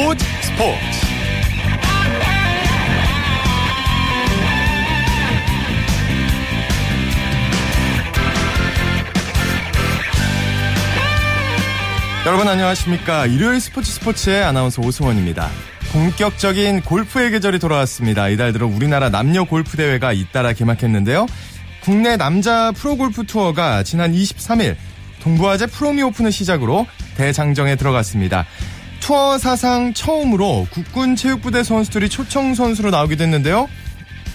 스포츠. 스포츠 여러분 안녕하십니까? 일요일 스포츠 스포츠의 아나운서 오승원입니다. 본격적인 골프의 계절이 돌아왔습니다. 이달 들어 우리나라 남녀 골프 대회가 잇따라 개막했는데요. 국내 남자 프로골프 투어가 지난 23일 동부화재 프로미 오픈을 시작으로 대장정에 들어갔습니다. 투어 사상 처음으로 국군 체육부대 선수들이 초청 선수로 나오게 됐는데요.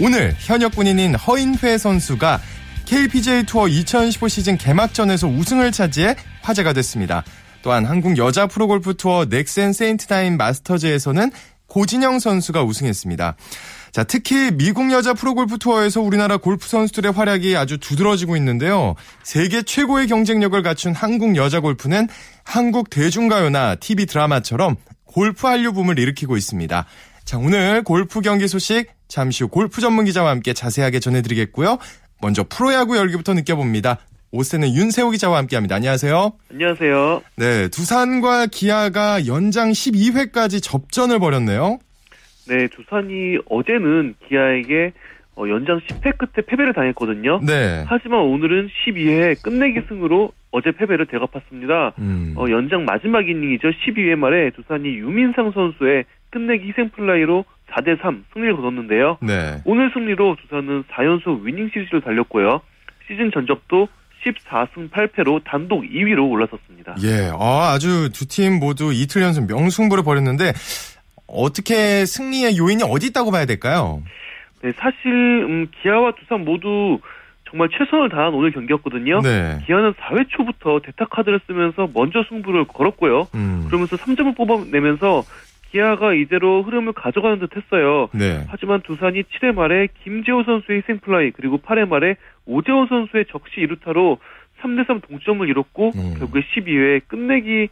오늘 현역 군인인 허인회 선수가 KPGA 투어 2015 시즌 개막전에서 우승을 차지해 화제가 됐습니다. 또한 한국 여자 프로골프 투어 넥센 세인트나인 마스터즈에서는 고진영 선수가 우승했습니다. 자, 특히 미국 여자 프로골프 투어에서 우리나라 골프 선수들의 활약이 아주 두드러지고 있는데요. 세계 최고의 경쟁력을 갖춘 한국 여자 골프는 한국 대중가요나 TV 드라마처럼 골프 한류 붐을 일으키고 있습니다. 자, 오늘 골프 경기 소식 잠시 후 골프 전문 기자와 함께 자세하게 전해드리겠고요. 먼저 프로야구 열기부터 느껴봅니다. 오세는 윤세호 기자와 함께합니다. 안녕하세요. 안녕하세요. 네, 두산과 기아가 연장 12회까지 접전을 벌였네요. 네, 두산이 어제는 기아에게 어, 연장 10회 끝에 패배를 당했거든요. 네. 하지만 오늘은 12회 끝내기 승으로 어제 패배를 되갚았습니다. 음. 어, 연장 마지막 이닝이죠. 12회 말에 두산이 유민상 선수의 끝내기 희생 플라이로 4대 3 승리를 거뒀는데요. 네. 오늘 승리로 두산은 4연속 위닝 시리즈를 달렸고요. 시즌 전적도 14승 8패로 단독 2위로 올라섰습니다. 예, 아, 아주 두 팀 모두 이틀 연속 명승부를 벌였는데 어떻게 승리의 요인이 어디 있다고 봐야 될까요? 네, 사실 음, 기아와 두산 모두 정말 최선을 다한 오늘 경기였거든요. 네. 기아는 4회 초부터 대타 카드를 쓰면서 먼저 승부를 걸었고요. 음. 그러면서 3점을 뽑아내면서 기아가 이대로 흐름을 가져가는 듯 했어요. 네. 하지만 두산이 7회 말에 김재호 선수의 희생플라이 그리고 8회 말에 오재원 선수의 적시 2루타로 3대3 동점을 이뤘고 음. 결국에 12회 끝내기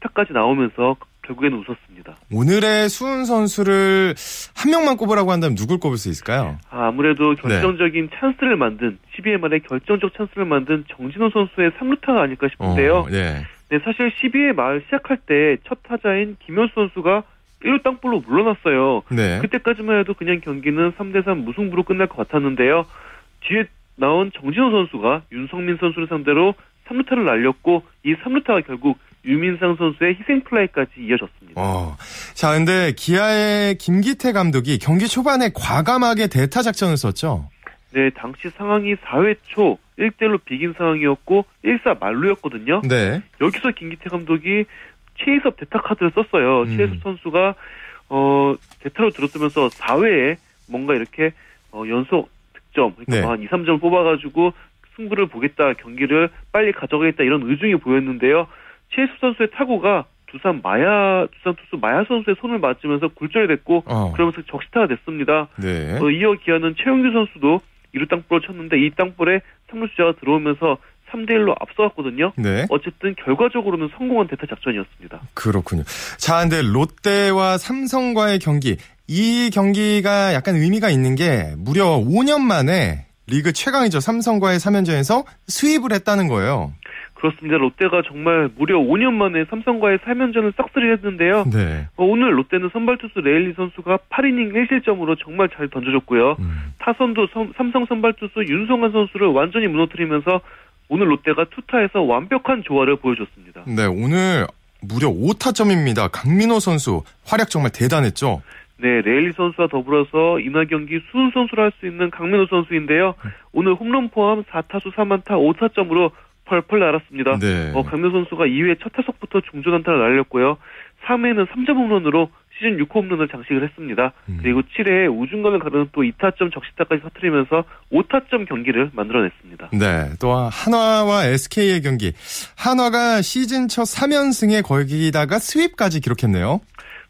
타까지 나오면서 결국에는 웃었습니다. 오늘의 수훈 선수를 한 명만 꼽으라고 한다면 누굴 꼽을 수 있을까요? 아, 무래도 네. 결정적인 네. 찬스를 만든 12회 말에 결정적 찬스를 만든 정진호 선수의 3루타가 아닐까 싶은데요. 어, 네. 네, 사실 12회 말 시작할 때 첫 타자인 김현수 선수가 1루 땅볼로 물러났어요. 네. 그때까지만 해도 그냥 경기는 3대3 무승부로 끝날 것 같았는데요. 뒤에 나온 정진호 선수가 윤성민 선수를 상대로 3루타를 날렸고 이 3루타가 결국 유민상 선수의 희생 플라이까지 이어졌습니다. 어. 자, 근데 기아의 김기태 감독이 경기 초반에 과감하게 대타 작전을 썼죠? 네, 당시 상황이 4회 초 1대1로 비긴 상황이었고 1사 만루였거든요. 네. 여기서 김기태 감독이 최희섭 대타 카드를 썼어요. 음. 최희섭 선수가 어 대타로 들어서면서 4회에 뭔가 이렇게 어 연속 득점 그러니까 네. 한 2, 3점을 뽑아가지고 승부를 보겠다 경기를 빨리 가져가겠다 이런 의중이 보였는데요. 최수 선수의 타구가 두산 마야 두산 투수 마야 선수의 손을 맞으면서 굴절이 됐고 어. 그러면서 적시타가 됐습니다. 네. 어, 이어 기아는 최영규 선수도 이루 땅볼을 쳤는데 이 땅볼에 3루 주자가 들어오면서 3대 1로 앞서갔거든요. 네. 어쨌든 결과적으로는 성공한 대타 작전이었습니다. 그렇군요. 자, 근데 롯데와 삼성과의 경기 이 경기가 약간 의미가 있는 게 무려 5년 만에 리그 최강이죠. 삼성과의 3연전에서 수입을 했다는 거예요. 그렇습니다. 롯데가 정말 무려 5년 만에 삼성과의 3연전을 싹쓸이 했는데요. 네. 어, 오늘 롯데는 선발 투수 레일리 선수가 8이닝 1실점으로 정말 잘 던져줬고요. 음. 타선도 선, 삼성 선발 투수 윤성환 선수를 완전히 무너뜨리면서 오늘 롯데가 투타에서 완벽한 조화를 보여줬습니다. 네, 오늘 무려 5타점입니다. 강민호 선수 활약 정말 대단했죠. 네, 레일리 선수와 더불어서 이날 경기 수훈 선수를 할수 있는 강민호 선수인데요. 오늘 홈런 포함 4타수 3안타 5타점으로 펄펄 날았습니다. 네. 어, 강민 선수가 2회 첫 타석부터 중전 안타를 날렸고요. 3회는 3점 홈런으로 시즌 6호 홈런을 장식을 했습니다. 음. 그리고 7회에 우중간을 가르는 또 2타점 적시타까지 터트리면서 5타점 경기를 만들어냈습니다. 네, 또 한화와 SK의 경기. 한화가 시즌 첫 3연승에 거기다가 스윕까지 기록했네요.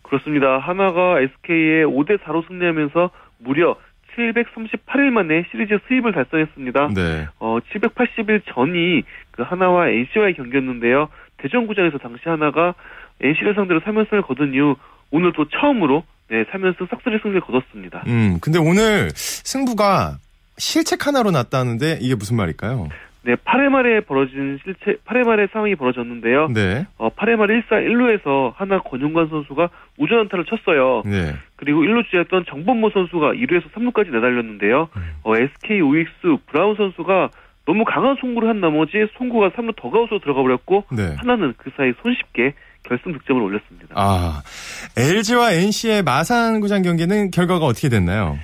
그렇습니다. 한화가 SK에 5대 4로 승리하면서 무려 738일 만에 시리즈 수입을 달성했습니다. 네. 어, 780일 전이 그 하나와 NC와의 경기였는데요. 대전구장에서 당시 하나가 NC를 상대로 3연승을 거둔 이후 오늘 또 처음으로 네, 3연승 싹쓸이 승리를 거뒀습니다. 음, 근데 오늘 승부가 실책 하나로 났다는데 이게 무슨 말일까요? 네, 8회 말에 벌어진 실체 8회 말에 상황이 벌어졌는데요. 네. 어, 8회 말 1사 1루에서 하나 권용관 선수가 우전 안타를 쳤어요. 네. 그리고 1루 주였던 정범모 선수가 2루에서 3루까지 내달렸는데요. 음. 어, SK 우익수 브라운 선수가 너무 강한 송구를 한 나머지 송구가 3루 더가웃으로 들어가 버렸고 네. 하나는 그 사이 손쉽게 결승 득점을 올렸습니다. 아, LG와 NC의 마산구장 경기는 결과가 어떻게 됐나요? 네,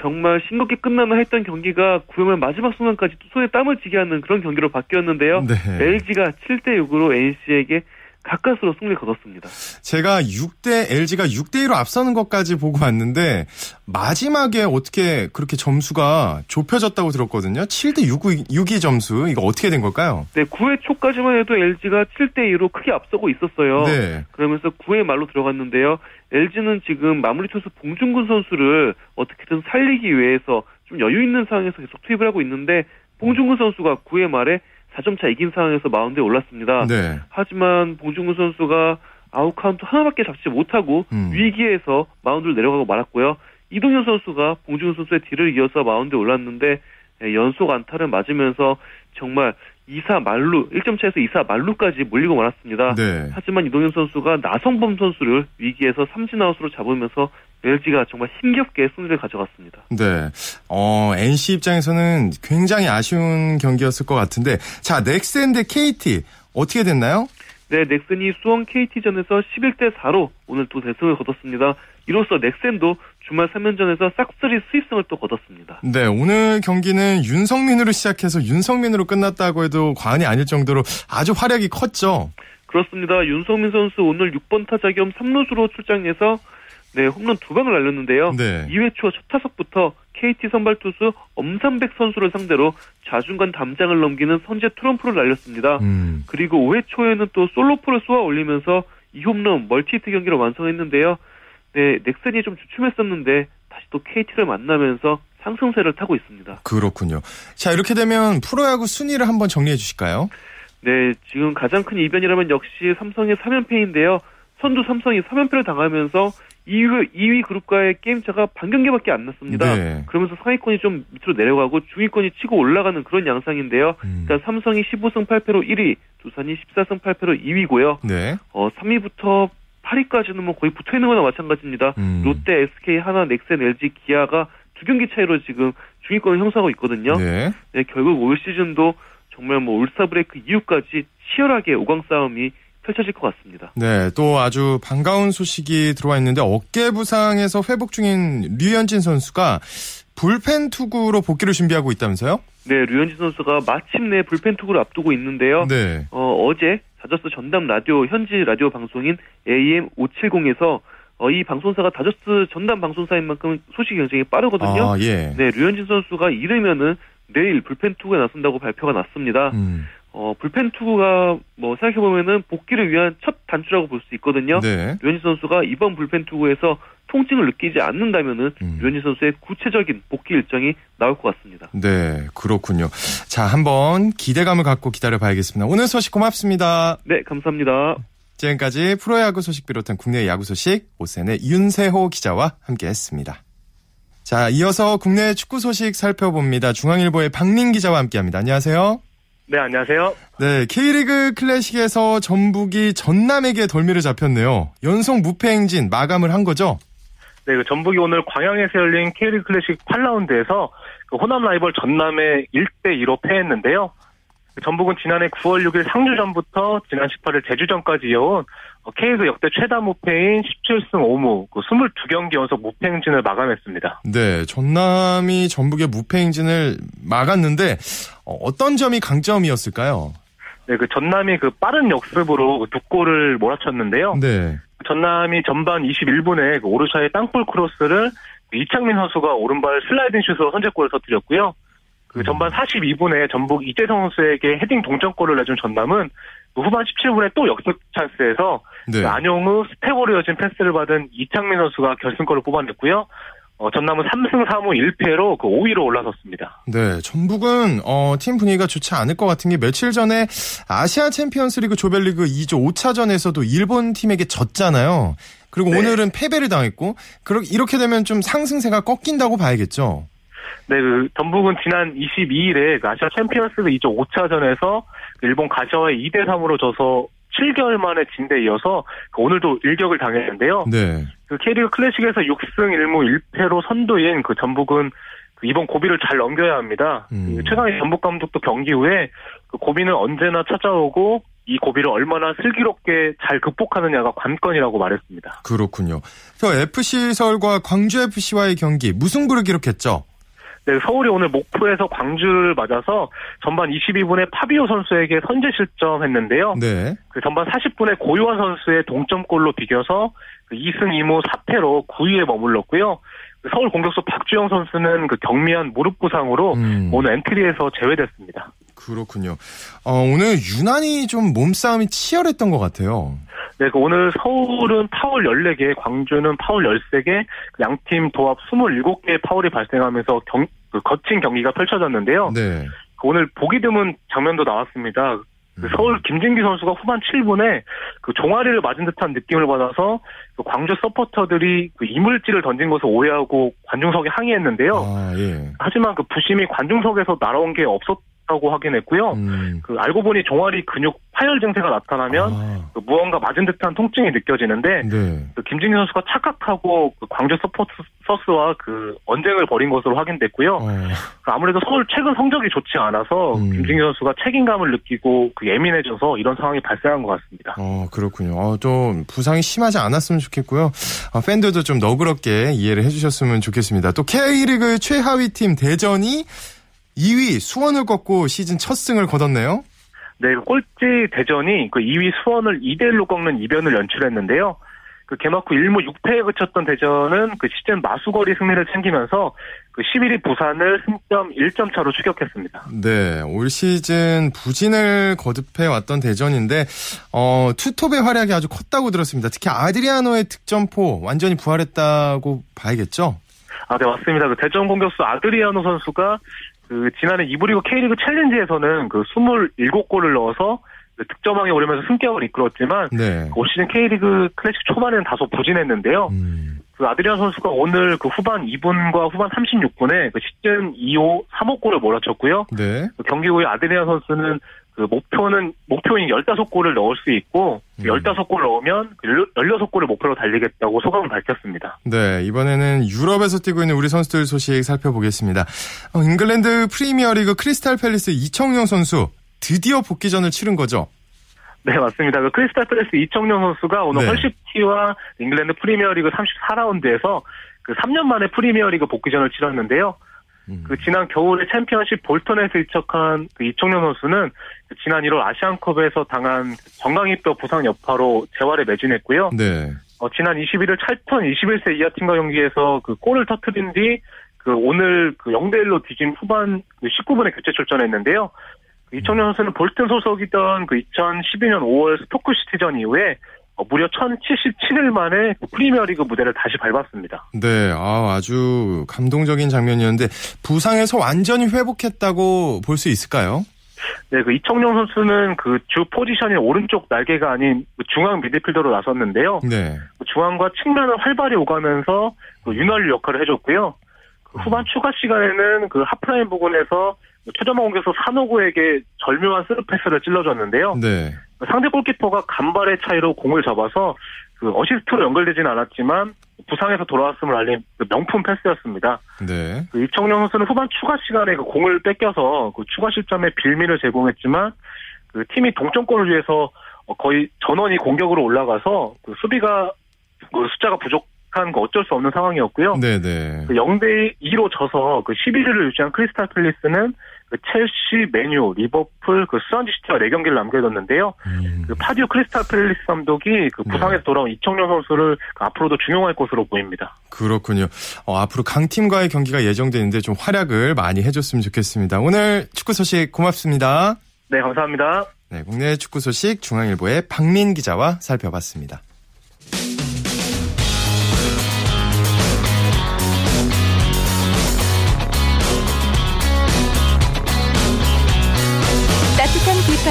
정말 싱겁게 끝나나 했던 경기가 9회말 마지막 순간까지 손에 땀을 쥐게 하는 그런 경기로 바뀌었는데요. 네. LG가 7대 6으로 NC에게 가까스로 승리를 거뒀습니다. 제가 6대 LG가 6대 1로 앞서는 것까지 보고 왔는데 마지막에 어떻게 그렇게 점수가 좁혀졌다고 들었거든요. 7대 6, 6이 점수 이거 어떻게 된 걸까요? 네, 9회 초까지만 해도 LG가 7대 2로 크게 앞서고 있었어요. 네. 그러면서 9회 말로 들어갔는데요. LG는 지금 마무리 투수 봉준근 선수를 어떻게든 살리기 위해서 좀 여유 있는 상황에서 계속 투입을 하고 있는데 봉준근 선수가 9회 말에 4점 차 이긴 상황에서 마운드에 올랐습니다. 네. 하지만 봉중근 선수가 아웃 카운트 하나밖에 잡지 못하고 음. 위기에서 마운드를 내려가고 말았고요. 이동현 선수가 봉중근 선수의 뒤를 이어서 마운드에 올랐는데 예, 연속 안타를 맞으면서 정말 2사 만루 1점 차에서 2사 만루까지 몰리고 말았습니다. 네. 하지만 이동현 선수가 나성범 선수를 위기에서 삼진 아웃으로 잡으면서 LG가 정말 힘겹게 승리를 가져갔습니다. 네. 어, NC 입장에서는 굉장히 아쉬운 경기였을 것 같은데 자, 넥센 대 KT 어떻게 됐나요? 네, 넥슨이 수원 KT전에서 11대 4로 오늘 또 대승을 거뒀습니다. 이로써 넥센도 주말 3연전에서 싹쓸이 수입승을 또 거뒀습니다. 네, 오늘 경기는 윤성민으로 시작해서 윤성민으로 끝났다고 해도 과언이 아닐 정도로 아주 활약이 컸죠. 그렇습니다. 윤성민 선수 오늘 6번 타자 겸 3루수로 출장해서 네, 홈런 두 방을 날렸는데요. 네. 2회 초 첫 타석부터 KT 선발 투수 엄삼백 선수를 상대로 자중간 담장을 넘기는 선제 트럼프를 날렸습니다. 음. 그리고 5회 초에는 또 솔로포를 쏘아 올리면서 2홈런 멀티히트 경기를 완성했는데요. 네, 넥슨이 좀 주춤했었는데 다시 또 KT를 만나면서 상승세를 타고 있습니다. 그렇군요. 자, 이렇게 되면 프로야구 순위를 한번 정리해 주실까요? 네, 지금 가장 큰 이변이라면 역시 삼성의 3연패인데요. 선두 삼성이 3연패를 당하면서 2위, 2위 그룹과의 게임차가 반 경기밖에 안 났습니다. 네. 그러면서 상위권이 좀 밑으로 내려가고 중위권이 치고 올라가는 그런 양상인데요. 음. 일단 삼성이 15승 8패로 1위, 두산이 14승 8패로 2위고요. 네. 어, 3위부터 8위까지는 뭐 거의 붙어 있는 거나 마찬가지입니다. 음. 롯데, SK, 하나, 넥센, LG, 기아가 두 경기 차이로 지금 중위권을 형성하고 있거든요. 네. 네 결국 올 시즌도 정말 뭐 올스타 브레이크 이후까지 치열하게 5강 싸움이 펼쳐질 것 같습니다. 네, 또 아주 반가운 소식이 들어와 있는데 어깨 부상에서 회복 중인 류현진 선수가 불펜 투구로 복귀를 준비하고 있다면서요? 네, 류현진 선수가 마침내 불펜 투구를 앞두고 있는데요. 네. 어, 어제 다저스 전담 라디오 현지 라디오 방송인 AM 570에서 어, 이 방송사가 다저스 전담 방송사인 만큼 소식이 굉장히 빠르거든요. 아, 예. 네, 류현진 선수가 이르면은 내일 불펜 투구에 나선다고 발표가 났습니다. 음. 어, 불펜 투구가 뭐 생각해보면은 복귀를 위한 첫 단추라고 볼 수 있거든요. 네. 류현진 선수가 이번 불펜 투구에서 통증을 느끼지 않는다면은 음. 류현진 선수의 구체적인 복귀 일정이 나올 것 같습니다. 네, 그렇군요. 자, 한번 기대감을 갖고 기다려 봐야겠습니다. 오늘 소식 고맙습니다. 네, 감사합니다. 지금까지 프로야구 소식 비롯한 국내 야구 소식 오센의 윤세호 기자와 함께 했습니다. 자, 이어서 국내 축구 소식 살펴봅니다. 중앙일보의 박민 기자와 함께 합니다. 안녕하세요. 네, 안녕하세요. 네, K리그 클래식에서 전북이 전남에게 덜미를 잡혔네요. 연속 무패 행진 마감을 한 거죠? 네, 그 전북이 오늘 광양에서 열린 K리그 클래식 8라운드에서 그 호남 라이벌 전남에 1대 2로 패했는데요. 그 전북은 지난해 9월 6일 상주전부터 지난 18일 제주전까지 이어온 K리그 역대 최다 무패인 17승 5무, 그 22경기 연속 무패 행진을 마감했습니다. 네, 전남이 전북의 무패 행진을 막았는데 어, 어떤 점이 강점이었을까요? 네, 그 전남이 그 빠른 역습으로 그두 골을 몰아쳤는데요. 네. 전남이 전반 21분에 그 오르샤의 땅볼 크로스를 이창민 선수가 오른발 슬라이딩 슛으로 선제골을 터뜨렸고요. 그 전반 42분에 전북 이재성 선수에게 헤딩 동점골을 내준 전남은 그 후반 17분에 또 역습 찬스에서 네. 그 안용우 스테보로 이어진 패스를 받은 이창민 선수가 결승골을 뽑아냈고요. 어, 전남은 3승 3무 1패로 그 5위로 올라섰습니다. 네, 전북은 어, 팀 분위기가 좋지 않을 것 같은 게 며칠 전에 아시아 챔피언스리그 조별리그 2조 5차전에서도 일본 팀에게 졌잖아요. 그리고 네. 오늘은 패배를 당했고, 이렇게 되면 좀 상승세가 꺾인다고 봐야겠죠. 네, 그 전북은 지난 22일에 그 아시아 챔피언스리그 2조 5차전에서 일본 가시와의 2대 3으로 져서 7개월 만에 진대 이어서 그 오늘도 일격을 당했는데요. 네. 그 K리그 클래식에서 6승 1무 1패로 선두인 그 전북은 그 이번 고비를 잘 넘겨야 합니다. 음. 그 최강의 전북 감독도 경기 후에 그 고비는 언제나 찾아오고 이 고비를 얼마나 슬기롭게 잘 극복하느냐가 관건이라고 말했습니다. 그렇군요. 저 FC 서울과 광주 FC와의 경기 무승부를 기록했죠. 네, 서울이 오늘 목포에서 광주를 맞아서 전반 22분에 파비오 선수에게 선제 실점했는데요. 네. 그 전반 40분에 고요한 선수의 동점골로 비겨서 2승 그 2무 4패로 9위에 머물렀고요. 그 서울 공격수 박주영 선수는 그 경미한 무릎 부상으로 음. 오늘 엔트리에서 제외됐습니다. 그렇군요. 어, 오늘 유난히 좀 몸싸움이 치열했던 것 같아요. 네, 그 오늘 서울은 파울 14개, 광주는 파울 13개, 양팀 도합 27개의 파울이 발생하면서 경, 그 거친 경기가 펼쳐졌는데요. 네. 그 오늘 보기 드문 장면도 나왔습니다. 그 음. 서울 김진기 선수가 후반 7분에 그 종아리를 맞은 듯한 느낌을 받아서 그 광주 서포터들이 그 이물질을 던진 것을 오해하고 관중석에 항의했는데요. 아, 예. 하지만 그 부심이 관중석에서 날아온 게 없었 다고 확인했고요. 음. 그 알고 보니 종아리 근육 파열 증세가 나타나면 아. 그 무언가 맞은 듯한 통증이 느껴지는데 네. 그 김진희 선수가 착각하고 그 광주 서포터스와 그 언쟁을 벌인 것으로 확인됐고요. 어. 그 아무래도 서울 최근 성적이 좋지 않아서 음. 김진희 선수가 책임감을 느끼고 그 예민해져서 이런 상황이 발생한 것 같습니다. 어 그렇군요. 어, 좀 부상이 심하지 않았으면 좋겠고요. 어, 팬들도 좀 너그럽게 이해를 해주셨으면 좋겠습니다. 또 K리그 최하위 팀 대전이 2위 수원을 꺾고 시즌 첫 승을 거뒀네요. 네, 꼴찌 대전이 그 2위 수원을 2대 1로 꺾는 이변을 연출했는데요. 그 개막 후 1무 6패에 그쳤던 대전은 그 시즌 마수거리 승리를 챙기면서 그 11위 부산을 승점 1점 차로 추격했습니다. 네, 올 시즌 부진을 거듭해 왔던 대전인데 어, 투톱의 활약이 아주 컸다고 들었습니다. 특히 아드리아노의 득점포 완전히 부활했다고 봐야겠죠? 아, 네, 맞습니다. 그 대전 공격수 아드리아노 선수가 그 지난해 이브리그 K리그 챌린지에서는 그 27골을 넣어서 그 득점왕에 오르면서 승격을 이끌었지만 네. 올 시즌 K리그 클래식 초반에는 다소 부진했는데요. 음. 그 아드리안 선수가 오늘 그 후반 2분과 후반 36분에 그 시즌 2호 3호 골을 몰아쳤고요. 네. 그 경기 후에 아드리안 선수는 그 목표는 목표인 15골을 넣을 수 있고 음. 15골 넣으면 16골을 그 목표로 달리겠다고 소감을 밝혔습니다. 네, 이번에는 유럽에서 뛰고 있는 우리 선수들 소식 살펴보겠습니다. 어, 잉글랜드 프리미어리그 크리스탈 팰리스 이청용 선수 드디어 복귀전을 치른 거죠? 네, 맞습니다. 그 크리스탈 팰리스 이청용 선수가 오늘 네. 헐시티와 잉글랜드 프리미어리그 34라운드에서 그 3년 만에 프리미어리그 복귀전을 치렀는데요. 음. 그 지난 겨울에 챔피언십 볼턴에서 이적한 그 이청용 선수는 그 지난 1월 아시안컵에서 당한 정강이뼈 부상 여파로 재활에 매진했고요. 네. 어, 지난 21일 찰턴 21세 이하 팀과 경기에서 그 골을 터트린 뒤 그 오늘 그 0대 1로 뒤진 후반 19분에 그 교체 출전했는데요. 그 이청용 선수는 볼턴 소속이던 그 2012년 5월 스토크 시티전 이후에 어, 무려 1077일 만에 프리미어리그 무대를 다시 밟았습니다. 네, 아, 아주 감동적인 장면이었는데 부상에서 완전히 회복했다고 볼 수 있을까요? 네, 그 이청용 선수는 그 주 포지션이 오른쪽 날개가 아닌 그 중앙 미드필더로 나섰는데요. 네. 그 중앙과 측면을 활발히 오가면서 그 윤활유 역할을 해줬고요. 그 후반 음. 추가 시간에는 그 하프라인 부근에서 최전방 공격수 산호구에게 절묘한 스루 패스를 찔러줬는데요. 네. 상대 골키퍼가 간발의 차이로 공을 잡아서 그 어시스트로 연결되지는 않았지만 부상에서 돌아왔음을 알린 그 명품 패스였습니다. 네. 그 이청용 선수는 후반 추가 시간에 그 공을 뺏겨서 그 추가 실점에 빌미를 제공했지만 그 팀이 동점골을 위해서 거의 전원이 공격으로 올라가서 그 수비가 그 숫자가 부족 한거 어쩔 수 없는 상황이었고요. 네네. 그 0대 2로 져서 그 11위를 유지한 크리스탈 팰리스는 그 첼시, 맨유, 리버풀, 그 수완지시티와 4경기를 남겨뒀는데요. 음. 그 파듀 크리스탈 팰리스 감독이 그 네. 부상에서 돌아온 이청용 선수를 그 앞으로도 중용할 것으로 보입니다. 그렇군요. 어, 앞으로 강팀과의 경기가 예정되는데 좀 활약을 많이 해줬으면 좋겠습니다. 오늘 축구 소식 고맙습니다. 네, 감사합니다. 네, 국내 축구 소식 중앙일보의 박민 기자와 살펴봤습니다.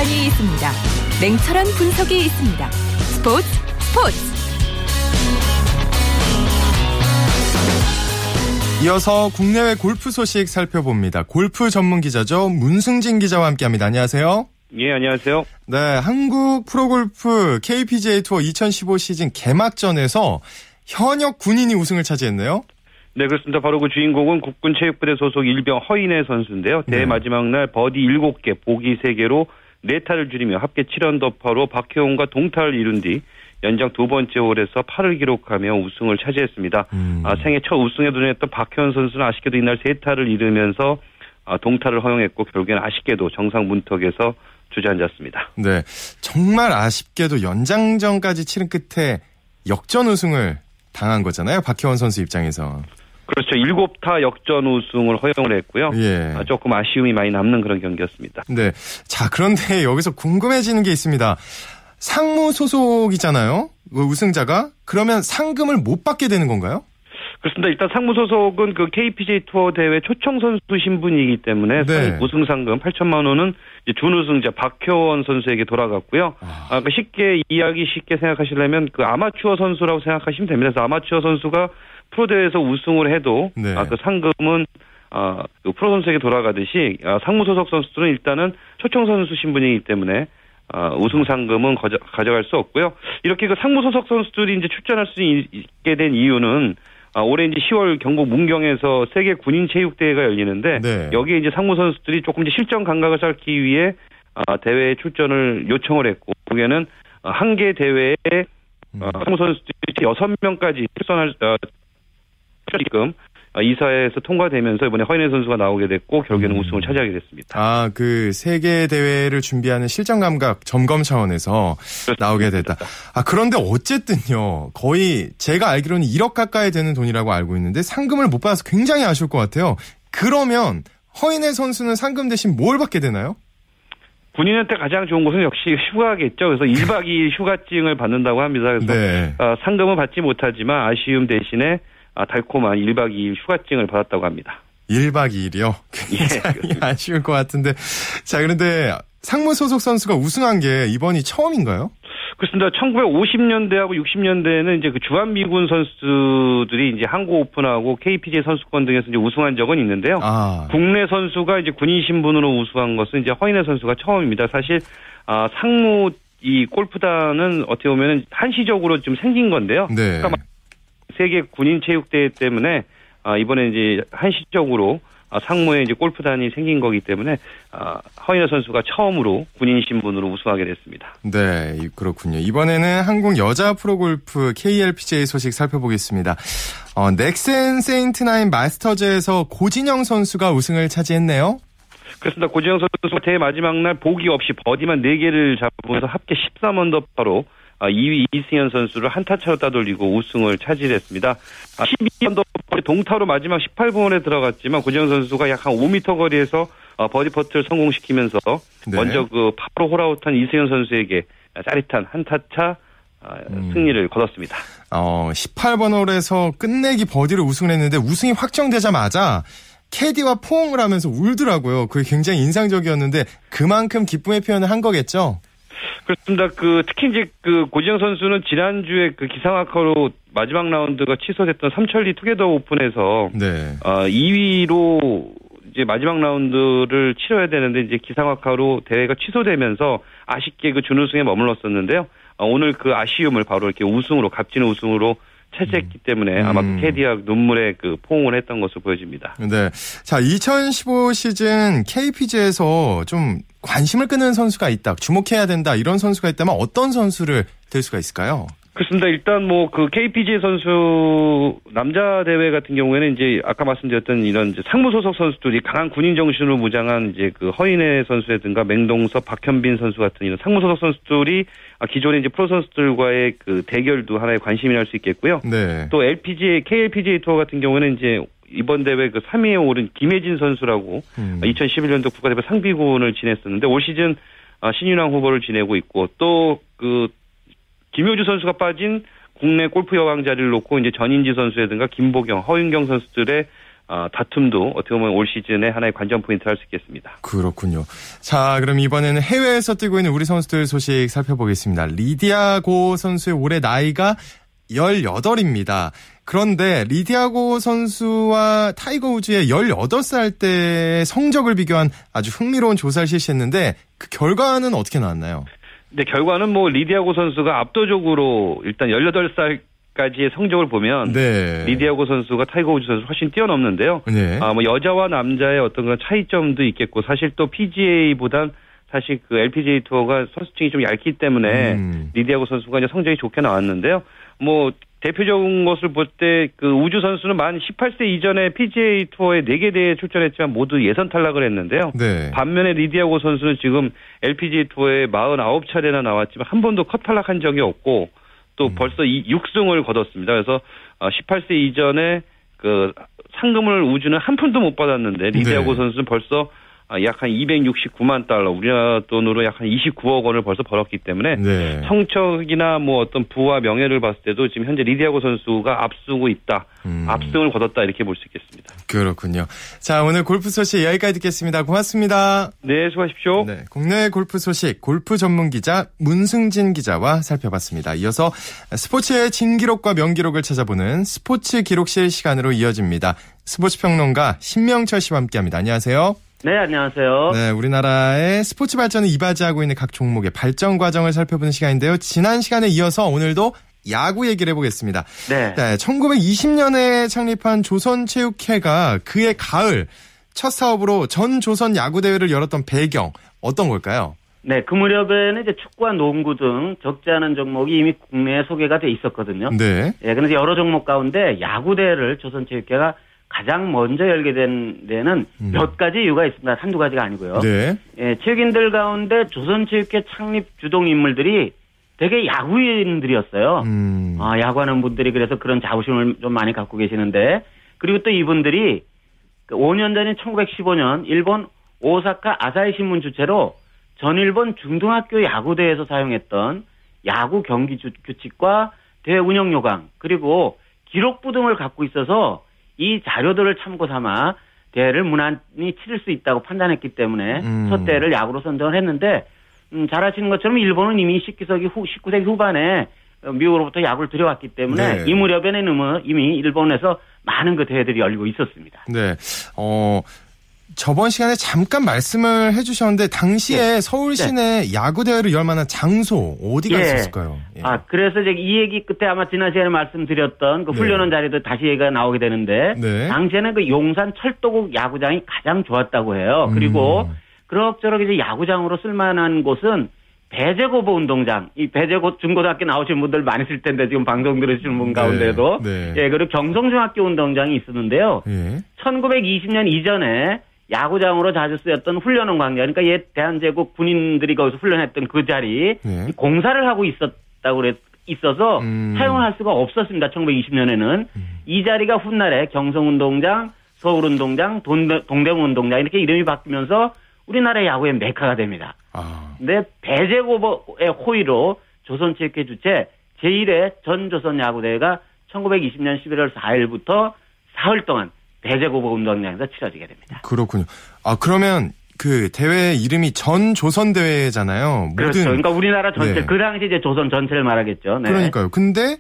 비판이 있습니다. 냉철한 분석이 있습니다. 스포츠 스포츠 이어서 국내외 골프 소식 살펴봅니다. 골프 전문 기자죠. 문승진 기자와 함께합니다. 안녕하세요. 예, 안녕하세요. 네, 한국 프로골프 KPGA 투어 2015 시즌 개막전에서 현역 군인이 우승을 차지했네요. 네, 그렇습니다. 바로 그 주인공은 국군체육부대 소속 일병 허인혜 선수인데요. 대회 네. 마지막 날 버디 7개, 보기 3개로 네타를 줄이며 합계 7언더파로 박혜원과 동타를 이룬 뒤 연장 두 번째 홀에서 8을 기록하며 우승을 차지했습니다. 음. 아, 생애 첫 우승에 도전했던 박혜원 선수는 아쉽게도 이날 세 타를 이루면서 아, 동타를 허용했고 결국에는 아쉽게도 정상 문턱에서 주저앉았습니다. 네, 정말 아쉽게도 연장전까지 치른 끝에 역전 우승을 당한 거잖아요. 박혜원 선수 입장에서. 그렇죠. 7타 역전 우승을 허용을 했고요. 예. 아, 조금 아쉬움이 많이 남는 그런 경기였습니다. 네. 자, 그런데 여기서 궁금해지는 게 있습니다. 상무 소속이잖아요. 그 우승자가 그러면 상금을 못 받게 되는 건가요? 그렇습니다. 일단 상무 소속은 그 KPJ 투어 대회 초청 선수 신분이기 때문에 네. 우승 상금 8천만 원은 준우승자 박효원 선수에게 돌아갔고요. 아, 아그 쉽게 이야기 쉽게 생각하시려면 그 아마추어 선수라고 생각하시면 됩니다. 그래서 아마추어 선수가 프로 대회에서 우승을 해도 네. 아, 그 상금은 아, 그 프로 선수에게 돌아가듯이 아, 상무 소속 선수들은 일단은 초청 선수 신분이기 때문에 어, 우승 상금은 가져, 가져갈 수 없고요. 이렇게 그 상무 소속 선수들이 이제 출전할 수 있게 된 이유는 아, 올해 이제 10월 경북 문경에서 세계 군인 체육 대회가 열리는데 네. 여기에 이제 상무 선수들이 조금 이제 실전 감각을 쌓기 위해 아, 대회에 출전을 요청을 했고 거기에는 한 개 대회에 어, 상무 선수들이 6명까지 출전할 어, 출금 아, 이사회에서 통과되면서 이번에 허인혜 선수가 나오게 됐고 결국에는 음. 우승을 차지하게 됐습니다. 아, 그 세계 대회를 준비하는 실전 감각 점검 차원에서 그렇습니다. 나오게 됐다. 아, 그런데 어쨌든요. 거의 제가 알기로는 1억 가까이 되는 돈이라고 알고 있는데 상금을 못 받아서 굉장히 아쉬울 것 같아요. 그러면 허인혜 선수는 상금 대신 뭘 받게 되나요? 군인한테 가장 좋은 것은 역시 휴가겠죠. 그래서 1박 2일 휴가증을 받는다고 합니다. 그래서 네. 어, 상금은 받지 못하지만 아쉬움 대신에 아, 달콤한 1박 2일 휴가증을 받았다고 합니다. 1박 2일이요? 굉장히 예. 아쉬울 것 같은데. 자, 그런데 상무 소속 선수가 우승한 게 이번이 처음인가요? 그렇습니다. 1950년대하고 60년대에는 이제 그 주한미군 선수들이 이제 한국 오픈하고 KPJ 선수권 등에서 이제 우승한 적은 있는데요. 아. 국내 선수가 이제 군인 신분으로 우승한 것은 이제 허인혜 선수가 처음입니다. 사실 아, 상무 이 골프단은 어떻게 보면 한시적으로 좀 생긴 건데요. 네. 그러니까 세계 군인 체육대회 때문에 아, 이번에 이제 한시적으로 아, 상무에 이제 골프단이 생긴 거기 때문에 아, 허인회 선수가 처음으로 군인 신분으로 우승하게 됐습니다. 네, 그렇군요. 이번에는 한국 여자 프로골프 KLPGA 소식 살펴보겠습니다. 어, 넥센 세인트나인 마스터즈에서 고진영 선수가 우승을 차지했네요. 그렇습니다. 고진영 선수가 대회 마지막 날 보기 없이 버디만 4개를 잡으면서 합계 13언더파로 2위 아, 이승현 선수를 한타 차로 따돌리고 우승을 차지했습니다. 12언더 아, 동타로 마지막 18번에 들어갔지만 고진영 선수가 약 한 5m 거리에서 어, 버디 퍼트를 성공시키면서 네. 먼저 그 파로 홀아웃한 이승현 선수에게 짜릿한 한타차 아, 음. 승리를 거뒀습니다. 어, 18번 홀에서 끝내기 버디를 우승을 했는데 우승이 확정되자마자 캐디와 포옹을 하면서 울더라고요. 그게 굉장히 인상적이었는데 그만큼 기쁨의 표현을 한 거겠죠? 그렇습니다. 그 특히 이제 그 고지영 선수는 지난주에 그 기상 악화로 마지막 라운드가 취소됐던 삼천리 투게더 오픈에서 네. 어, 2위로 이제 마지막 라운드를 치러야 되는데 이제 기상 악화로 대회가 취소되면서 아쉽게 그 준우승에 머물렀었는데요. 어, 오늘 그 아쉬움을 바로 이렇게 우승으로 값진 우승으로 차지했기 때문에 아마 음. 캐디와 눈물에 그 포옹을 했던 것으로 보여집니다. 네. 자, 2015 시즌 KPG에서 좀 관심을 끄는 선수가 있다, 주목해야 된다 이런 선수가 있다면 어떤 선수를 될 수가 있을까요? 그렇습니다. 일단 뭐 그 KPG 선수 남자 대회 같은 경우에는 이제 아까 말씀드렸던 이런 이제 상무 소속 선수들이 강한 군인 정신으로 무장한 이제 그 허인혜 선수라든가 맹동섭, 박현빈 선수 같은 이런 상무 소속 선수들이 기존의 이제 프로 선수들과의 그 대결도 하나의 관심이 날 수 있겠고요. 네. 또 LPGA, KLPGA 투어 같은 경우는 이제 이번 대회 그 3위에 오른 김혜진 선수라고 음. 2011년도 국가대표 상비군을 지냈었는데 올 시즌 신인왕 후보를 지내고 있고 또그 김효주 선수가 빠진 국내 골프 여왕 자리를 놓고 이제 전인지 선수라든가 김보경, 허윤경 선수들의 어, 다툼도 어떻게 보면 올 시즌에 하나의 관전 포인트 할 수 있겠습니다. 그렇군요. 자, 그럼 이번에는 해외에서 뛰고 있는 우리 선수들 소식 살펴보겠습니다. 리디아 고 선수의 올해 나이가 18입니다. 그런데 리디아고 선수와 타이거 우즈의 18살 때 성적을 비교한 아주 흥미로운 조사를 실시했는데 그 결과는 어떻게 나왔나요? 네, 결과는 뭐 리디아고 선수가 압도적으로 일단 18살 까지의 성적을 보면 네. 리디아고 선수가 타이거 우즈 선수 훨씬 뛰어넘는데요. 네. 아, 뭐 여자와 남자의 어떤 그런 차이점도 있겠고 사실 또 PGA보단 사실 그 LPGA 투어가 선수층이 좀 얇기 때문에 음. 리디아고 선수가 이제 성적이 좋게 나왔는데요. 뭐 대표적인 것을 볼 때 그 우즈 선수는 만 18세 이전에 PGA 투어에 4개 대회에 출전했지만 모두 예선 탈락을 했는데요. 네. 반면에 리디아고 선수는 지금 LPGA 투어에 49차례나 나왔지만 한 번도 컷 탈락한 적이 없고 또 음. 벌써 6승을 거뒀습니다. 그래서 18세 어, 이전에 그 상금을 우주는 한 푼도 못 받았는데 리디아고 네. 선수는 벌써 아, 약 한 269만 달러, 우리나라 돈으로 약 한 29억 원을 벌써 벌었기 때문에 네. 성적이나 뭐 어떤 부와 명예를 봤을 때도 지금 현재 리디아고 선수가 앞서고 있다. 음. 압승을 거뒀다 이렇게 볼 수 있겠습니다. 그렇군요. 자, 오늘 골프 소식 여기까지 듣겠습니다. 고맙습니다. 네, 수고하십시오. 네, 국내 골프 소식 골프 전문 기자 문승진 기자와 살펴봤습니다. 이어서 스포츠의 진기록과 명기록을 찾아보는 스포츠 기록실 시간으로 이어집니다. 스포츠 평론가 신명철 씨와 함께합니다. 안녕하세요. 네, 안녕하세요. 네, 우리나라의 스포츠 발전을 이바지하고 있는 각 종목의 발전 과정을 살펴보는 시간인데요. 지난 시간에 이어서 오늘도 야구 얘기를 해보겠습니다. 네. 네 1920년에 창립한 조선체육회가 그의 가을 첫 사업으로 전 조선 야구 대회를 열었던 배경 어떤 걸까요? 네, 그 무렵에는 이제 축구와 농구 등 적지 않은 종목이 이미 국내에 소개가 돼 있었거든요. 네. 예, 그래서 여러 종목 가운데 야구 대회를 조선체육회가 가장 먼저 열게 된 데는 음. 몇 가지 이유가 있습니다. 한두 가지가 아니고요. 네. 예, 체육인들 가운데 조선체육회 창립 주동 인물들이 되게 야구인들이었어요. 음. 아, 야구하는 분들이 그래서 그런 자부심을 좀 많이 갖고 계시는데 그리고 또 이분들이 5년 그 전인 1915년 일본 오사카 아사히 신문 주체로 전일본 중등학교 야구대회에서 사용했던 야구 경기 규칙과 대회 운영 요강 그리고 기록부 등을 갖고 있어서 이 자료들을 참고 삼아 대회를 무난히 치를 수 있다고 판단했기 때문에 음. 첫 대회를 야구로 선정을 했는데 음, 잘 아시는 것처럼 일본은 이미 19세기 후 19세기 후반에 미국으로부터 야구를 들여왔기 때문에 네. 이 무렵에는 이미 일본에서 많은 그 대회들이 열리고 있었습니다. 네. 어, 저번 시간에 잠깐 말씀을 해주셨는데 당시에 네. 서울 시내 네. 야구 대회를 열 만한 장소 어디가 예. 있었을까요? 예. 아 그래서 이제 이 얘기 끝에 아마 지난 시간에 말씀드렸던 그 네. 훈련원 네. 자리도 다시 얘기가 나오게 되는데 네. 당시에는 그 용산 철도국 야구장이 가장 좋았다고 해요. 그리고 음. 그럭저럭 이제 야구장으로 쓸만한 곳은 배제고보 운동장, 이 배제고 중고등학교 나오신 분들 많이 있을 텐데 지금 방송 들으시는 분 네. 가운데도 네. 예 그리고 경성중학교 운동장이 있었는데요. 예. 1920년 이전에 야구장으로 자주 쓰였던 훈련원 광장, 그러니까 옛 대한제국 군인들이 거기서 훈련했던 그 자리 네. 공사를 하고 있었다고 그랬 있어서 음. 사용을 할 수가 없었습니다. 1920년에는 음. 이 자리가 훗날에 경성운동장, 서울운동장, 동대문 운동장 이렇게 이름이 바뀌면서 우리나라 야구의 메카가 됩니다. 아. 근데 배제고의 호의로 조선체육회 주최 제1회 전조선 야구대회가 1920년 11월 4일부터 사흘 동안 대제고보 운동장에서 치러지게 됩니다. 그렇군요. 아 그러면 그 대회 이름이 전 조선 대회잖아요. 그렇죠. 그러니까 우리나라 전체 네. 그 당시 이제 조선 전체를 말하겠죠. 네. 그러니까요. 근데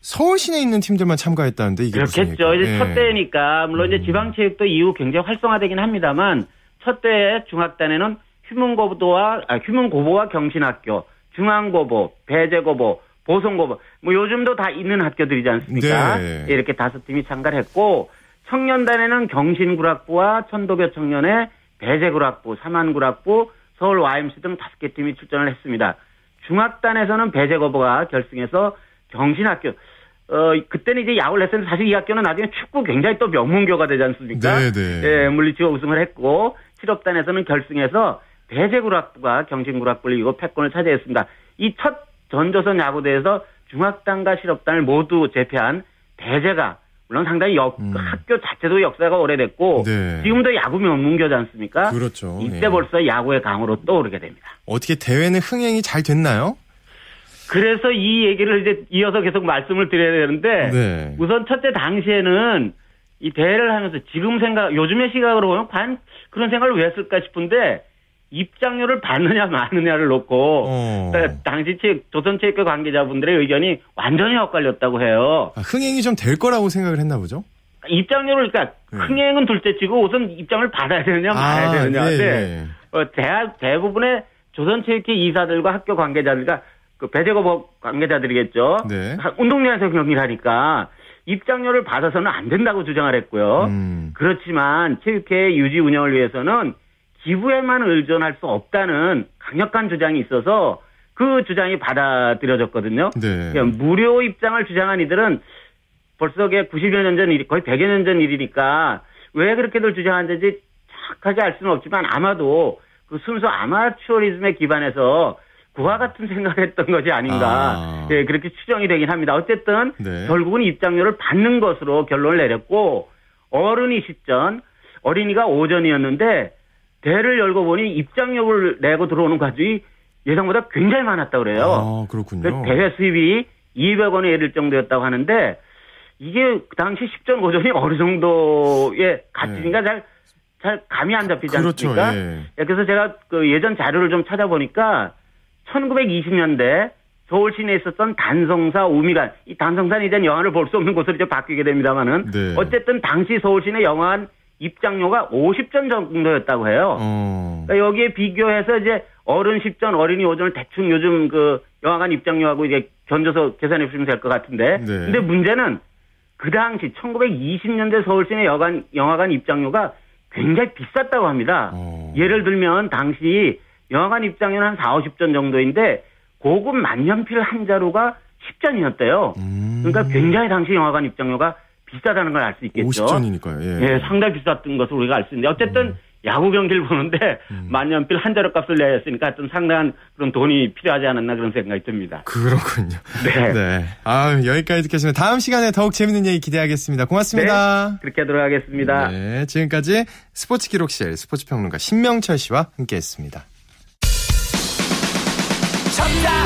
서울 시내에 있는 팀들만 참가했다는데 이게 그렇겠죠. 이제 네. 첫 대회니까 물론 이제 음. 지방체육도 이후 굉장히 활성화되긴 합니다만 첫 대회 중학단에는 휴문고보와 아, 휴문고보와 경신학교, 중앙고보, 배제고보, 보성고보 뭐 요즘도 다 있는 학교들이지 않습니까? 네. 이렇게 다섯 팀이 참가를 했고 청년단에는 경신구락부와 천도교 청년의 배제구락부, 삼안구락부, 서울 YMC 등 다섯 개 팀이 출전을 했습니다. 중학단에서는 배제거부가 결승해서 경신학교, 어, 그때는 이제 야구를 했었는데 사실 이 학교는 나중에 축구 굉장히 또 명문교가 되지 않습니까? 네네. 네. 예, 물리치고 우승을 했고, 실업단에서는 결승해서 배제구락부가 경신구락부를 이고 패권을 차지했습니다. 이 첫 전조선 야구대에서 중학단과 실업단을 모두 제패한 배제가 물론 상당히 역, 음. 학교 자체도 역사가 오래됐고 네. 지금도 야구 명문교지 않습니까? 그렇죠. 이때 예. 벌써 야구의 강으로 떠오르게 됩니다. 어떻게 대회는 흥행이 잘 됐나요? 그래서 이 얘기를 이제 이어서 계속 말씀을 드려야 되는데 네. 우선 첫째 당시에는 이 대회를 하면서 지금 생각 요즘의 시각으로 보면 과연 그런 생각을 왜 했을까 싶은데 입장료를 받느냐 마느냐를 놓고 어. 그러니까 당시 조선체육회 관계자분들의 의견이 완전히 엇갈렸다고 해요. 아, 흥행이 좀 될 거라고 생각을 했나 보죠? 입장료를 그러니까 네. 흥행은 둘째치고 우선 입장을 받아야 되느냐 말아야 아, 되느냐. 네, 네. 어, 대, 대부분의 조선체육회 이사들과 학교 관계자들과 그 배제고 관계자들이겠죠. 네. 운동장에서 경기를 하니까 입장료를 받아서는 안 된다고 주장을 했고요. 음. 그렇지만 체육회 유지 운영을 위해서는 기부에만 의존할 수 없다는 강력한 주장이 있어서 그 주장이 받아들여졌거든요. 네. 그러니까 무료 입장을 주장한 이들은 벌써 90여 년 전 일, 거의 100여 년 전 일이니까 왜 그렇게들 주장하는지 정확하게 알 수는 없지만 아마도 그 순수 아마추어리즘에 기반해서 그와 같은 생각을 했던 것이 아닌가. 아. 예, 그렇게 추정이 되긴 합니다. 어쨌든 네. 결국은 입장료를 받는 것으로 결론을 내렸고 어른이 시전, 어린이가 오전이었는데 대를 열고 보니 입장료를 내고 들어오는 가족이 예상보다 굉장히 많았다 그래요. 아, 그렇군요. 대회 수입이 200원에 이를 정도였다고 하는데 이게 그 당시 10.5전이 어느 정도의 가치인가 네. 잘, 잘 감이 안 잡히지 그렇죠, 않습니까? 예. 예. 그래서 제가 그 예전 자료를 좀 찾아보니까 1920년대 서울 시내에 있었던 단성사 우미관, 이 단성사는 이제 영화를 볼 수 없는 곳으로 이제 바뀌게 됩니다만은 네. 어쨌든 당시 서울 시내 영화관 입장료가 50전 정도였다고 해요. 어. 그러니까 여기에 비교해서 이제 어른 10전, 어린이 5전을 대충 요즘 그 영화관 입장료하고 이제 견줘서 계산해 보시면 될 것 같은데. 네. 근데 문제는 그 당시 1920년대 서울 시내 여관, 영화관 입장료가 굉장히 비쌌다고 합니다. 어. 예를 들면 당시 영화관 입장료는 한 4, 50전 정도인데 고급 만년필 한 자루가 10전이었대요. 음. 그러니까 굉장히 당시 영화관 입장료가 비싸다는 걸 알 수 있겠죠. 50전이니까요. 예. 예, 상당히 비쌌던 것을 우리가 알 수 있는데 어쨌든 음. 야구 경기를 보는데 음. 만년필 한 자루 값을 내야 했으니까 하여튼 상당한 그런 돈이 필요하지 않았나 그런 생각이 듭니다. 그렇군요. 네. 네. 아, 여기까지 듣겠습니다. 다음 시간에 더욱 재밌는 얘기 기대하겠습니다. 고맙습니다. 네, 그렇게 들어가겠습니다. 네. 지금까지 스포츠 기록실 스포츠 평론가 신명철 씨와 함께 했습니다. 쳤다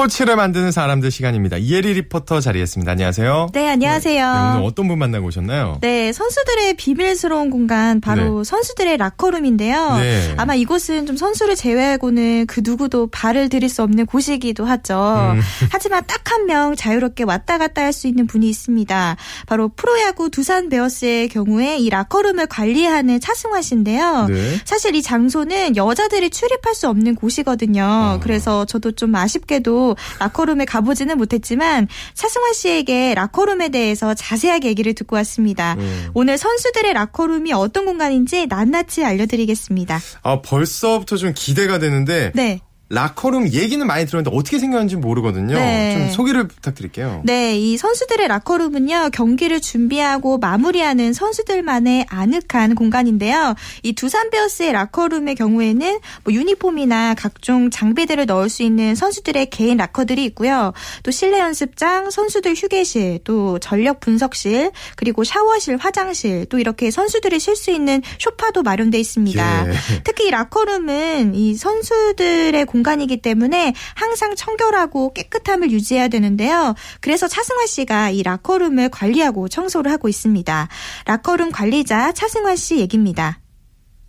스포츠를 만드는 사람들 시간입니다. 이혜리 리포터 자리했습니다. 안녕하세요. 네, 안녕하세요. 네, 오늘 어떤 분 만나고 오셨나요? 네, 선수들의 비밀스러운 공간 바로 네. 선수들의 라커룸인데요. 네. 아마 이곳은 좀 선수를 제외하고는 그 누구도 발을 들일 수 없는 곳이기도 하죠. 음. 하지만 딱 한 명 자유롭게 왔다 갔다 할 수 있는 분이 있습니다. 바로 프로야구 두산 베어스의 경우에 이 라커룸을 관리하는 차승환 씨인데요. 네. 사실 이 장소는 여자들이 출입할 수 없는 곳이거든요. 아. 그래서 저도 좀 아쉽게도 라커룸에 가보지는 못했지만 차승환 씨에게 라커룸에 대해서 자세하게 얘기를 듣고 왔습니다. 음. 오늘 선수들의 라커룸이 어떤 공간인지 낱낱이 알려드리겠습니다. 아 벌써부터 좀 기대가 되는데 네. 라커룸 얘기는 많이 들었는데 어떻게 생겼는지 모르거든요. 네. 좀 소개를 부탁드릴게요. 네, 이 선수들의 라커룸은요 경기를 준비하고 마무리하는 선수들만의 아늑한 공간인데요. 이 두산 베어스의 라커룸의 경우에는 뭐 유니폼이나 각종 장비들을 넣을 수 있는 선수들의 개인 라커들이 있고요. 또 실내 연습장, 선수들 휴게실, 또 전력 분석실, 그리고 샤워실, 화장실, 또 이렇게 선수들이 쉴 수 있는 쇼파도 마련돼 있습니다. 예. 특히 이 라커룸은 이 선수들의 공 공간이기 때문에 항상 청결하고 깨끗함을 유지해야 되는데요. 그래서 차승환 씨가 이 라커룸을 관리하고 청소를 하고 있습니다. 라커룸 관리자 차승환 씨 얘기입니다.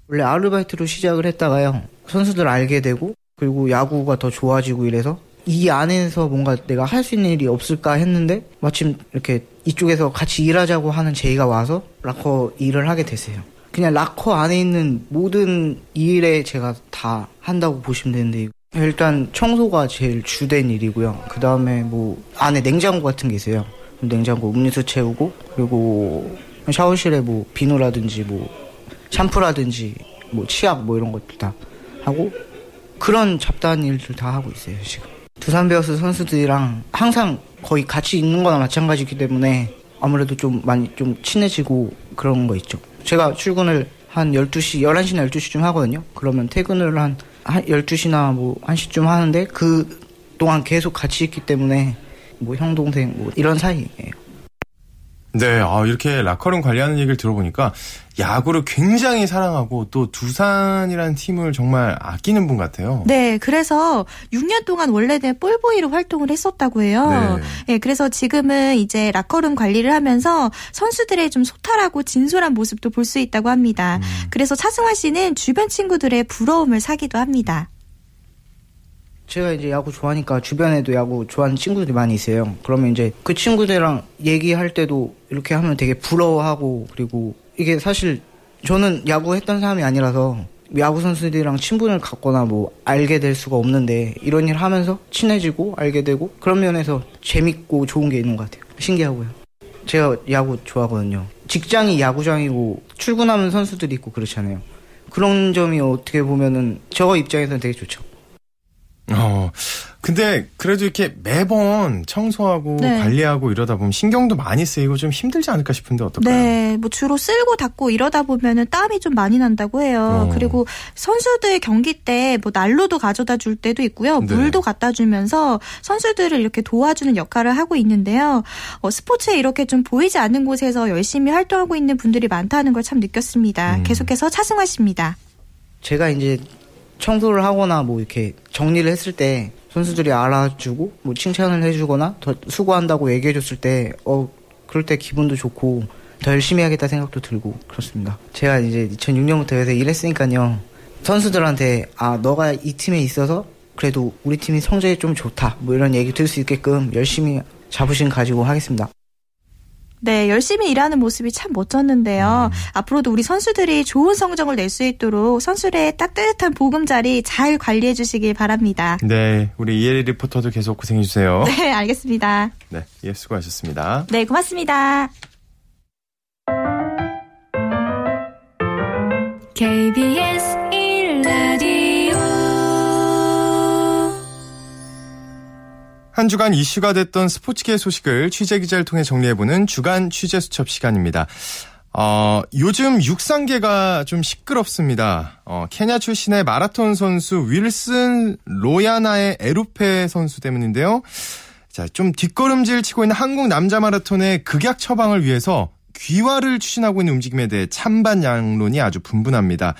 원래 아르바이트로 시작을 했다가요. 선수들 알게 되고 그리고 야구가 더 좋아지고 이래서 이 안에서 뭔가 내가 할 수 있는 일이 없을까 했는데 마침 이렇게 이쪽에서 같이 일하자고 하는 제의가 와서 라커 일을 하게 됐어요. 그냥 락커 안에 있는 모든 일에 제가 다 한다고 보시면 되는데 일단 청소가 제일 주된 일이고요. 그 다음에 뭐 안에 냉장고 같은 게 있어요. 냉장고 음료수 채우고 그리고 샤워실에 뭐 비누라든지 뭐 샴푸라든지 뭐 치약 뭐 이런 것들 다 하고 그런 잡다한 일들 다 하고 있어요 지금. 두산 베어스 선수들이랑 항상 거의 같이 있는 거나 마찬가지이기 때문에 아무래도 좀 많이 좀 친해지고 그런 거 있죠. 제가 출근을 한 12시, 11시나 12시쯤 하거든요. 그러면 퇴근을 한, 한 12시나 뭐 1시쯤 하는데 그 동안 계속 같이 있기 때문에 뭐 형, 동생 뭐 이런 사이예요. 네, 아, 이렇게 라커룸 관리하는 얘기를 들어보니까 야구를 굉장히 사랑하고 또 두산이라는 팀을 정말 아끼는 분 같아요. 네, 그래서 6년 동안 원래는 볼보이로 활동을 했었다고 해요. 네. 네, 그래서 지금은 이제 라커룸 관리를 하면서 선수들의 좀 소탈하고 진솔한 모습도 볼 수 있다고 합니다. 음. 그래서 차승환 씨는 주변 친구들의 부러움을 사기도 합니다. 제가 이제 야구 좋아하니까 주변에도 야구 좋아하는 친구들이 많이 있어요. 그러면 이제 그 친구들이랑 얘기할 때도 이렇게 하면 되게 부러워하고 그리고 이게 사실 저는 야구 했던 사람이 아니라서 야구 선수들이랑 친분을 갖거나 뭐 알게 될 수가 없는데 이런 일 하면서 친해지고 알게 되고 그런 면에서 재밌고 좋은 게 있는 것 같아요. 신기하고요. 제가 야구 좋아하거든요. 직장이 야구장이고 출근하는 선수들이 있고 그렇잖아요. 그런 점이 어떻게 보면은 저 입장에서는 되게 좋죠. 어. 근데 그래도 이렇게 매번 청소하고 네. 관리하고 이러다 보면 신경도 많이 쓰이고 좀 힘들지 않을까 싶은데 어떨까요? 네, 뭐 주로 쓸고 닦고 이러다 보면은 땀이 좀 많이 난다고 해요. 어. 그리고 선수들 경기 때 뭐 난로도 가져다 줄 때도 있고요. 네. 물도 갖다 주면서 선수들을 이렇게 도와주는 역할을 하고 있는데요. 어, 스포츠에 이렇게 좀 보이지 않는 곳에서 열심히 활동하고 있는 분들이 많다는 걸 참 느꼈습니다. 음. 계속해서 차승화 씨입니다. 제가 이제 청소를 하거나 뭐 이렇게 정리를 했을 때 선수들이 알아주고 뭐 칭찬을 해주거나 더 수고한다고 얘기해줬을 때 어 그럴 때 기분도 좋고 더 열심히 하겠다 생각도 들고 그렇습니다. 제가 이제 2006년부터 여기서 일했으니까요. 선수들한테 아 너가 이 팀에 있어서 그래도 우리 팀이 성적이 좀 좋다 뭐 이런 얘기 들을 수 있게끔 열심히 자부심 가지고 하겠습니다. 네, 열심히 일하는 모습이 참 멋졌는데요. 음. 앞으로도 우리 선수들이 좋은 성적을 낼 수 있도록 선수들의 따뜻한 보금자리 잘 관리해 주시길 바랍니다. 네, 우리 이혜리 리포터도 계속 고생해 주세요. 네, 알겠습니다. 네, 예, 수고하셨습니다. 네, 고맙습니다. KBS 한 주간 이슈가 됐던 스포츠계 소식을 취재 기자를 통해 정리해보는 주간 취재 수첩 시간입니다. 어, 요즘 육상계가 좀 시끄럽습니다. 어, 케냐 출신의 마라톤 선수 윌슨 로야나의 에루페 선수 때문인데요. 자, 좀 뒷걸음질 치고 있는 한국 남자 마라톤의 극약 처방을 위해서 귀화를 추진하고 있는 움직임에 대해 찬반 양론이 아주 분분합니다.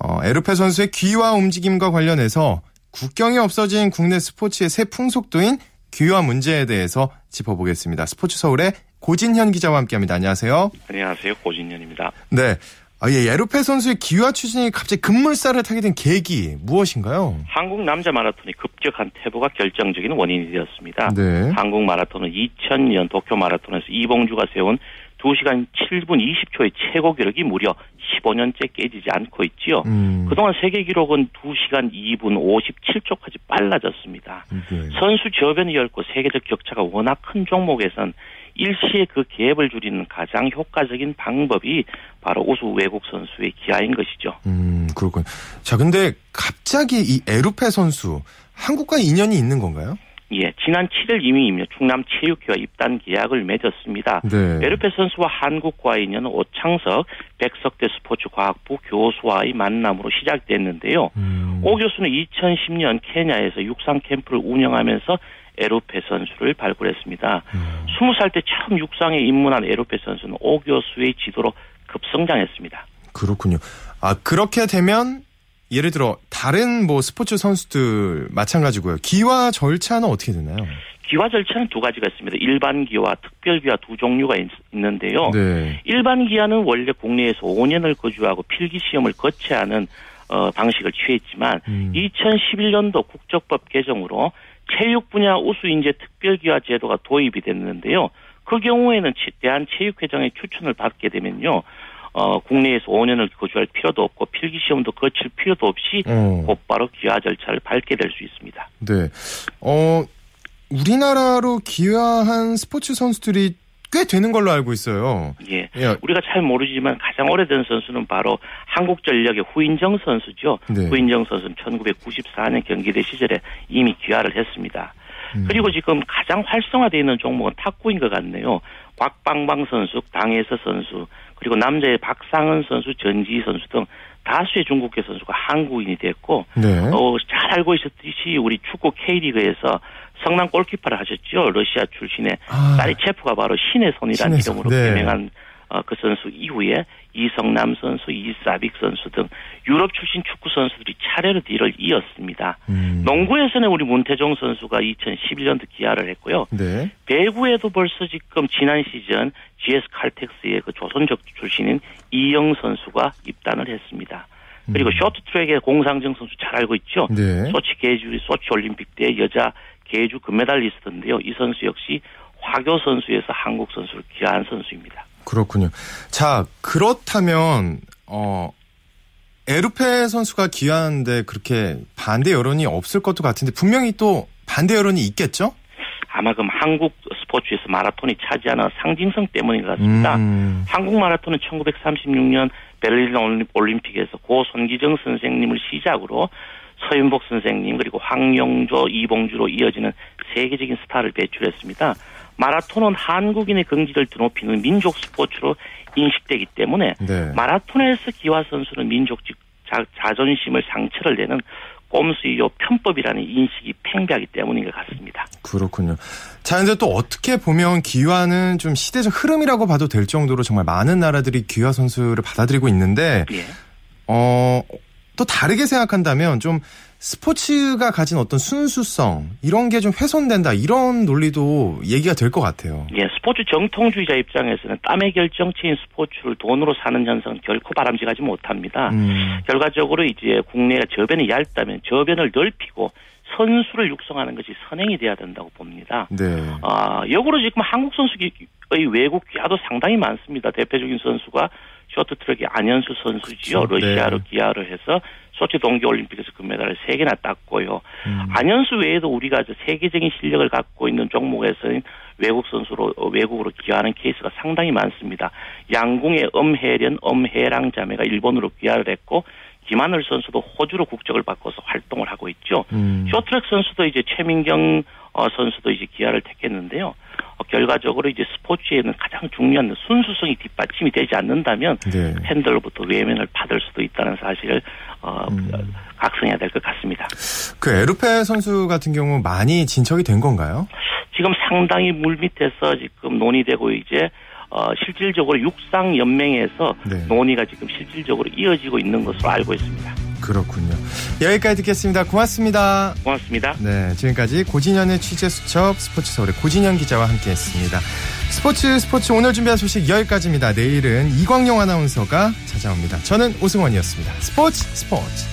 어, 에루페 선수의 귀화 움직임과 관련해서 국경이 없어진 국내 스포츠의 새 풍속도인 귀화 문제에 대해서 짚어보겠습니다. 스포츠 서울의 고진현 기자와 함께합니다. 안녕하세요. 안녕하세요. 고진현입니다. 네. 아, 예, 에로페 선수의 기화 추진이 갑자기 급물살을 타게 된 계기 무엇인가요? 한국 남자 마라톤이 급격한 퇴보가 결정적인 원인이 되었습니다. 네. 한국 마라톤은 2000년 도쿄 마라톤에서 이봉주가 세운 2시간 7분 20초의 최고 기록이 무려 15년째 깨지지 않고 있지요. 음. 그동안 세계 기록은 2시간 2분 57초까지 빨라졌습니다. 네. 선수 저변이 얇고 세계적 격차가 워낙 큰 종목에선 일시에 그 갭을 줄이는 가장 효과적인 방법이 바로 우수 외국 선수의 기아인 것이죠. 음, 그렇군. 자, 근데 갑자기 이 에루페 선수 한국과 인연이 있는 건가요? 예, 지난 7일 이미 충남 체육회와 입단 계약을 맺었습니다. 네. 에르페 선수와 한국과의 인연은 오창석 백석대 스포츠과학부 교수와의 만남으로 시작됐는데요. 음. 오 교수는 2010년 케냐에서 육상 캠프를 운영하면서 에로페 선수를 발굴했습니다. 음. 20살 때 처음 육상에 입문한 에로페 선수는 오 교수의 지도로 급성장했습니다. 그렇군요. 아, 그렇게 되면 예를 들어 다른 뭐 스포츠 선수들 마찬가지고요. 기화 절차는 어떻게 되나요? 기화 절차는 두 가지가 있습니다. 일반 기와 특별 기와 두 종류가 있, 는데요 네. 일반 기아는 원래 국내에서 5년을 거주하고 필기 시험을 거쳐야 하는 어, 방식을 취했지만 음. 2011년도 국적법 개정으로 체육 분야 우수 인재 특별 기화 제도가 도입이 됐는데요. 그 경우에는 대한체육회장의 추천을 받게 되면요. 어, 국내에서 5년을 거주할 필요도 없고 필기 시험도 거칠 필요도 없이 어. 곧바로 귀화 절차를 밟게 될 수 있습니다. 네. 어, 우리나라로 귀화한 스포츠 선수들이 꽤 되는 걸로 알고 있어요. 예. 예. 우리가 잘 모르지만 가장 오래된 선수는 바로 한국전력의 후인정 선수죠. 네. 후인정 선수는 1994년 경기대 시절에 이미 귀화를 했습니다. 음. 그리고 지금 가장 활성화되어 있는 종목은 탁구인 것 같네요. 곽방방 선수, 당혜서 선수, 그리고 남자의 박상은 선수, 전지 선수 등 다수의 중국계 선수가 한국인이 됐고 네. 어, 잘 알고 있었듯이 우리 축구 K리그에서 성남 골키퍼를 하셨죠. 러시아 출신의 아. 사리체프가 바로 신의 손이라는 신의 이름으로 네. 유명한 어, 그 선수 이후에 이성남 선수, 이사빅 선수 등 유럽 출신 축구 선수들이 차례로 뒤를 이었습니다. 음. 농구에서는 우리 문태종 선수가 2011년도 귀화를 했고요. 네. 배구에도 벌써 지금 지난 시즌 GS 칼텍스의 그 조선적 출신인 이영 선수가 입단을 했습니다. 그리고 음. 쇼트트랙의 공상정 선수 잘 알고 있죠. 네. 소치 계주 소치 올림픽 때 여자 계주 금메달리스트인데요. 이 선수 역시 화교 선수에서 한국 선수로 귀화한 선수입니다. 그렇군요. 자, 그렇다면, 어, 에르페 선수가 귀하는데 그렇게 반대 여론이 없을 것도 같은데 분명히 또 반대 여론이 있겠죠? 아마 그럼 한국 스포츠에서 마라톤이 차지하는 상징성 때문인 것 같습니다. 음. 한국 마라톤은 1936년 베를린 올림픽에서 고 손기정 선생님을 시작으로 서윤복 선생님 그리고 황영조, 이봉주로 이어지는 세계적인 스타를 배출했습니다. 마라톤은 한국인의 경지를 드높이는 민족 스포츠로 인식되기 때문에 네. 마라톤에서 기화 선수는 민족적 자, 자존심을 상처를 내는 꼼수이요 편법이라는 인식이 팽배하기 때문인 것 같습니다. 그렇군요. 자, 이제 또 어떻게 보면 기화는 좀 시대적 흐름이라고 봐도 될 정도로 정말 많은 나라들이 기화 선수를 받아들이고 있는데, 예. 어, 또 다르게 생각한다면 좀 스포츠가 가진 어떤 순수성 이런 게 좀 훼손된다 이런 논리도 얘기가 될 것 같아요. 예, 스포츠 정통주의자 입장에서는 땀의 결정체인 스포츠를 돈으로 사는 현상은 결코 바람직하지 못합니다. 음. 결과적으로 이제 국내가 저변이 얇다면 저변을 넓히고 선수를 육성하는 것이 선행이 돼야 된다고 봅니다. 네. 아, 역으로 지금 한국 선수의 외국 귀화도 상당히 많습니다. 대표적인 선수가 쇼트트랙의 안현수 선수지요. 그렇죠. 러시아로 네. 귀화를 해서 소치 동계올림픽에서 금메달을 3개나 땄고요. 음. 안현수 외에도 우리가 세계적인 실력을 갖고 있는 종목에서는 외국 선수로 외국으로 귀화하는 케이스가 상당히 많습니다. 양궁의 엄혜련, 엄혜랑 자매가 일본으로 귀화를 했고 김하늘 선수도 호주로 국적을 바꿔서 활동을 하고 있죠. 음. 쇼트트랙 선수도 이제 최민경 어, 선수도 이제 귀화를 택했는데요. 어, 결과적으로 이제 스포츠에는 가장 중요한 순수성이 뒷받침이 되지 않는다면 네. 팬들로부터 외면을 받을 수도 있다는 사실을 어, 음. 각성해야 될 것 같습니다. 그 에르페 선수 같은 경우 많이 진척이 된 건가요? 지금 상당히 물 밑에서 지금 논의되고 이제 어, 실질적으로 육상 연맹에서 네. 논의가 지금 실질적으로 이어지고 있는 것으로 알고 있습니다. 그렇군요. 여기까지 듣겠습니다. 고맙습니다. 고맙습니다. 네, 지금까지 고진현의 취재 수첩 스포츠 서울의 고진현 기자와 함께했습니다. 스포츠 스포츠 오늘 준비한 소식 여기까지입니다. 내일은 이광용 아나운서가 찾아옵니다. 저는 오승원이었습니다. 스포츠 스포츠.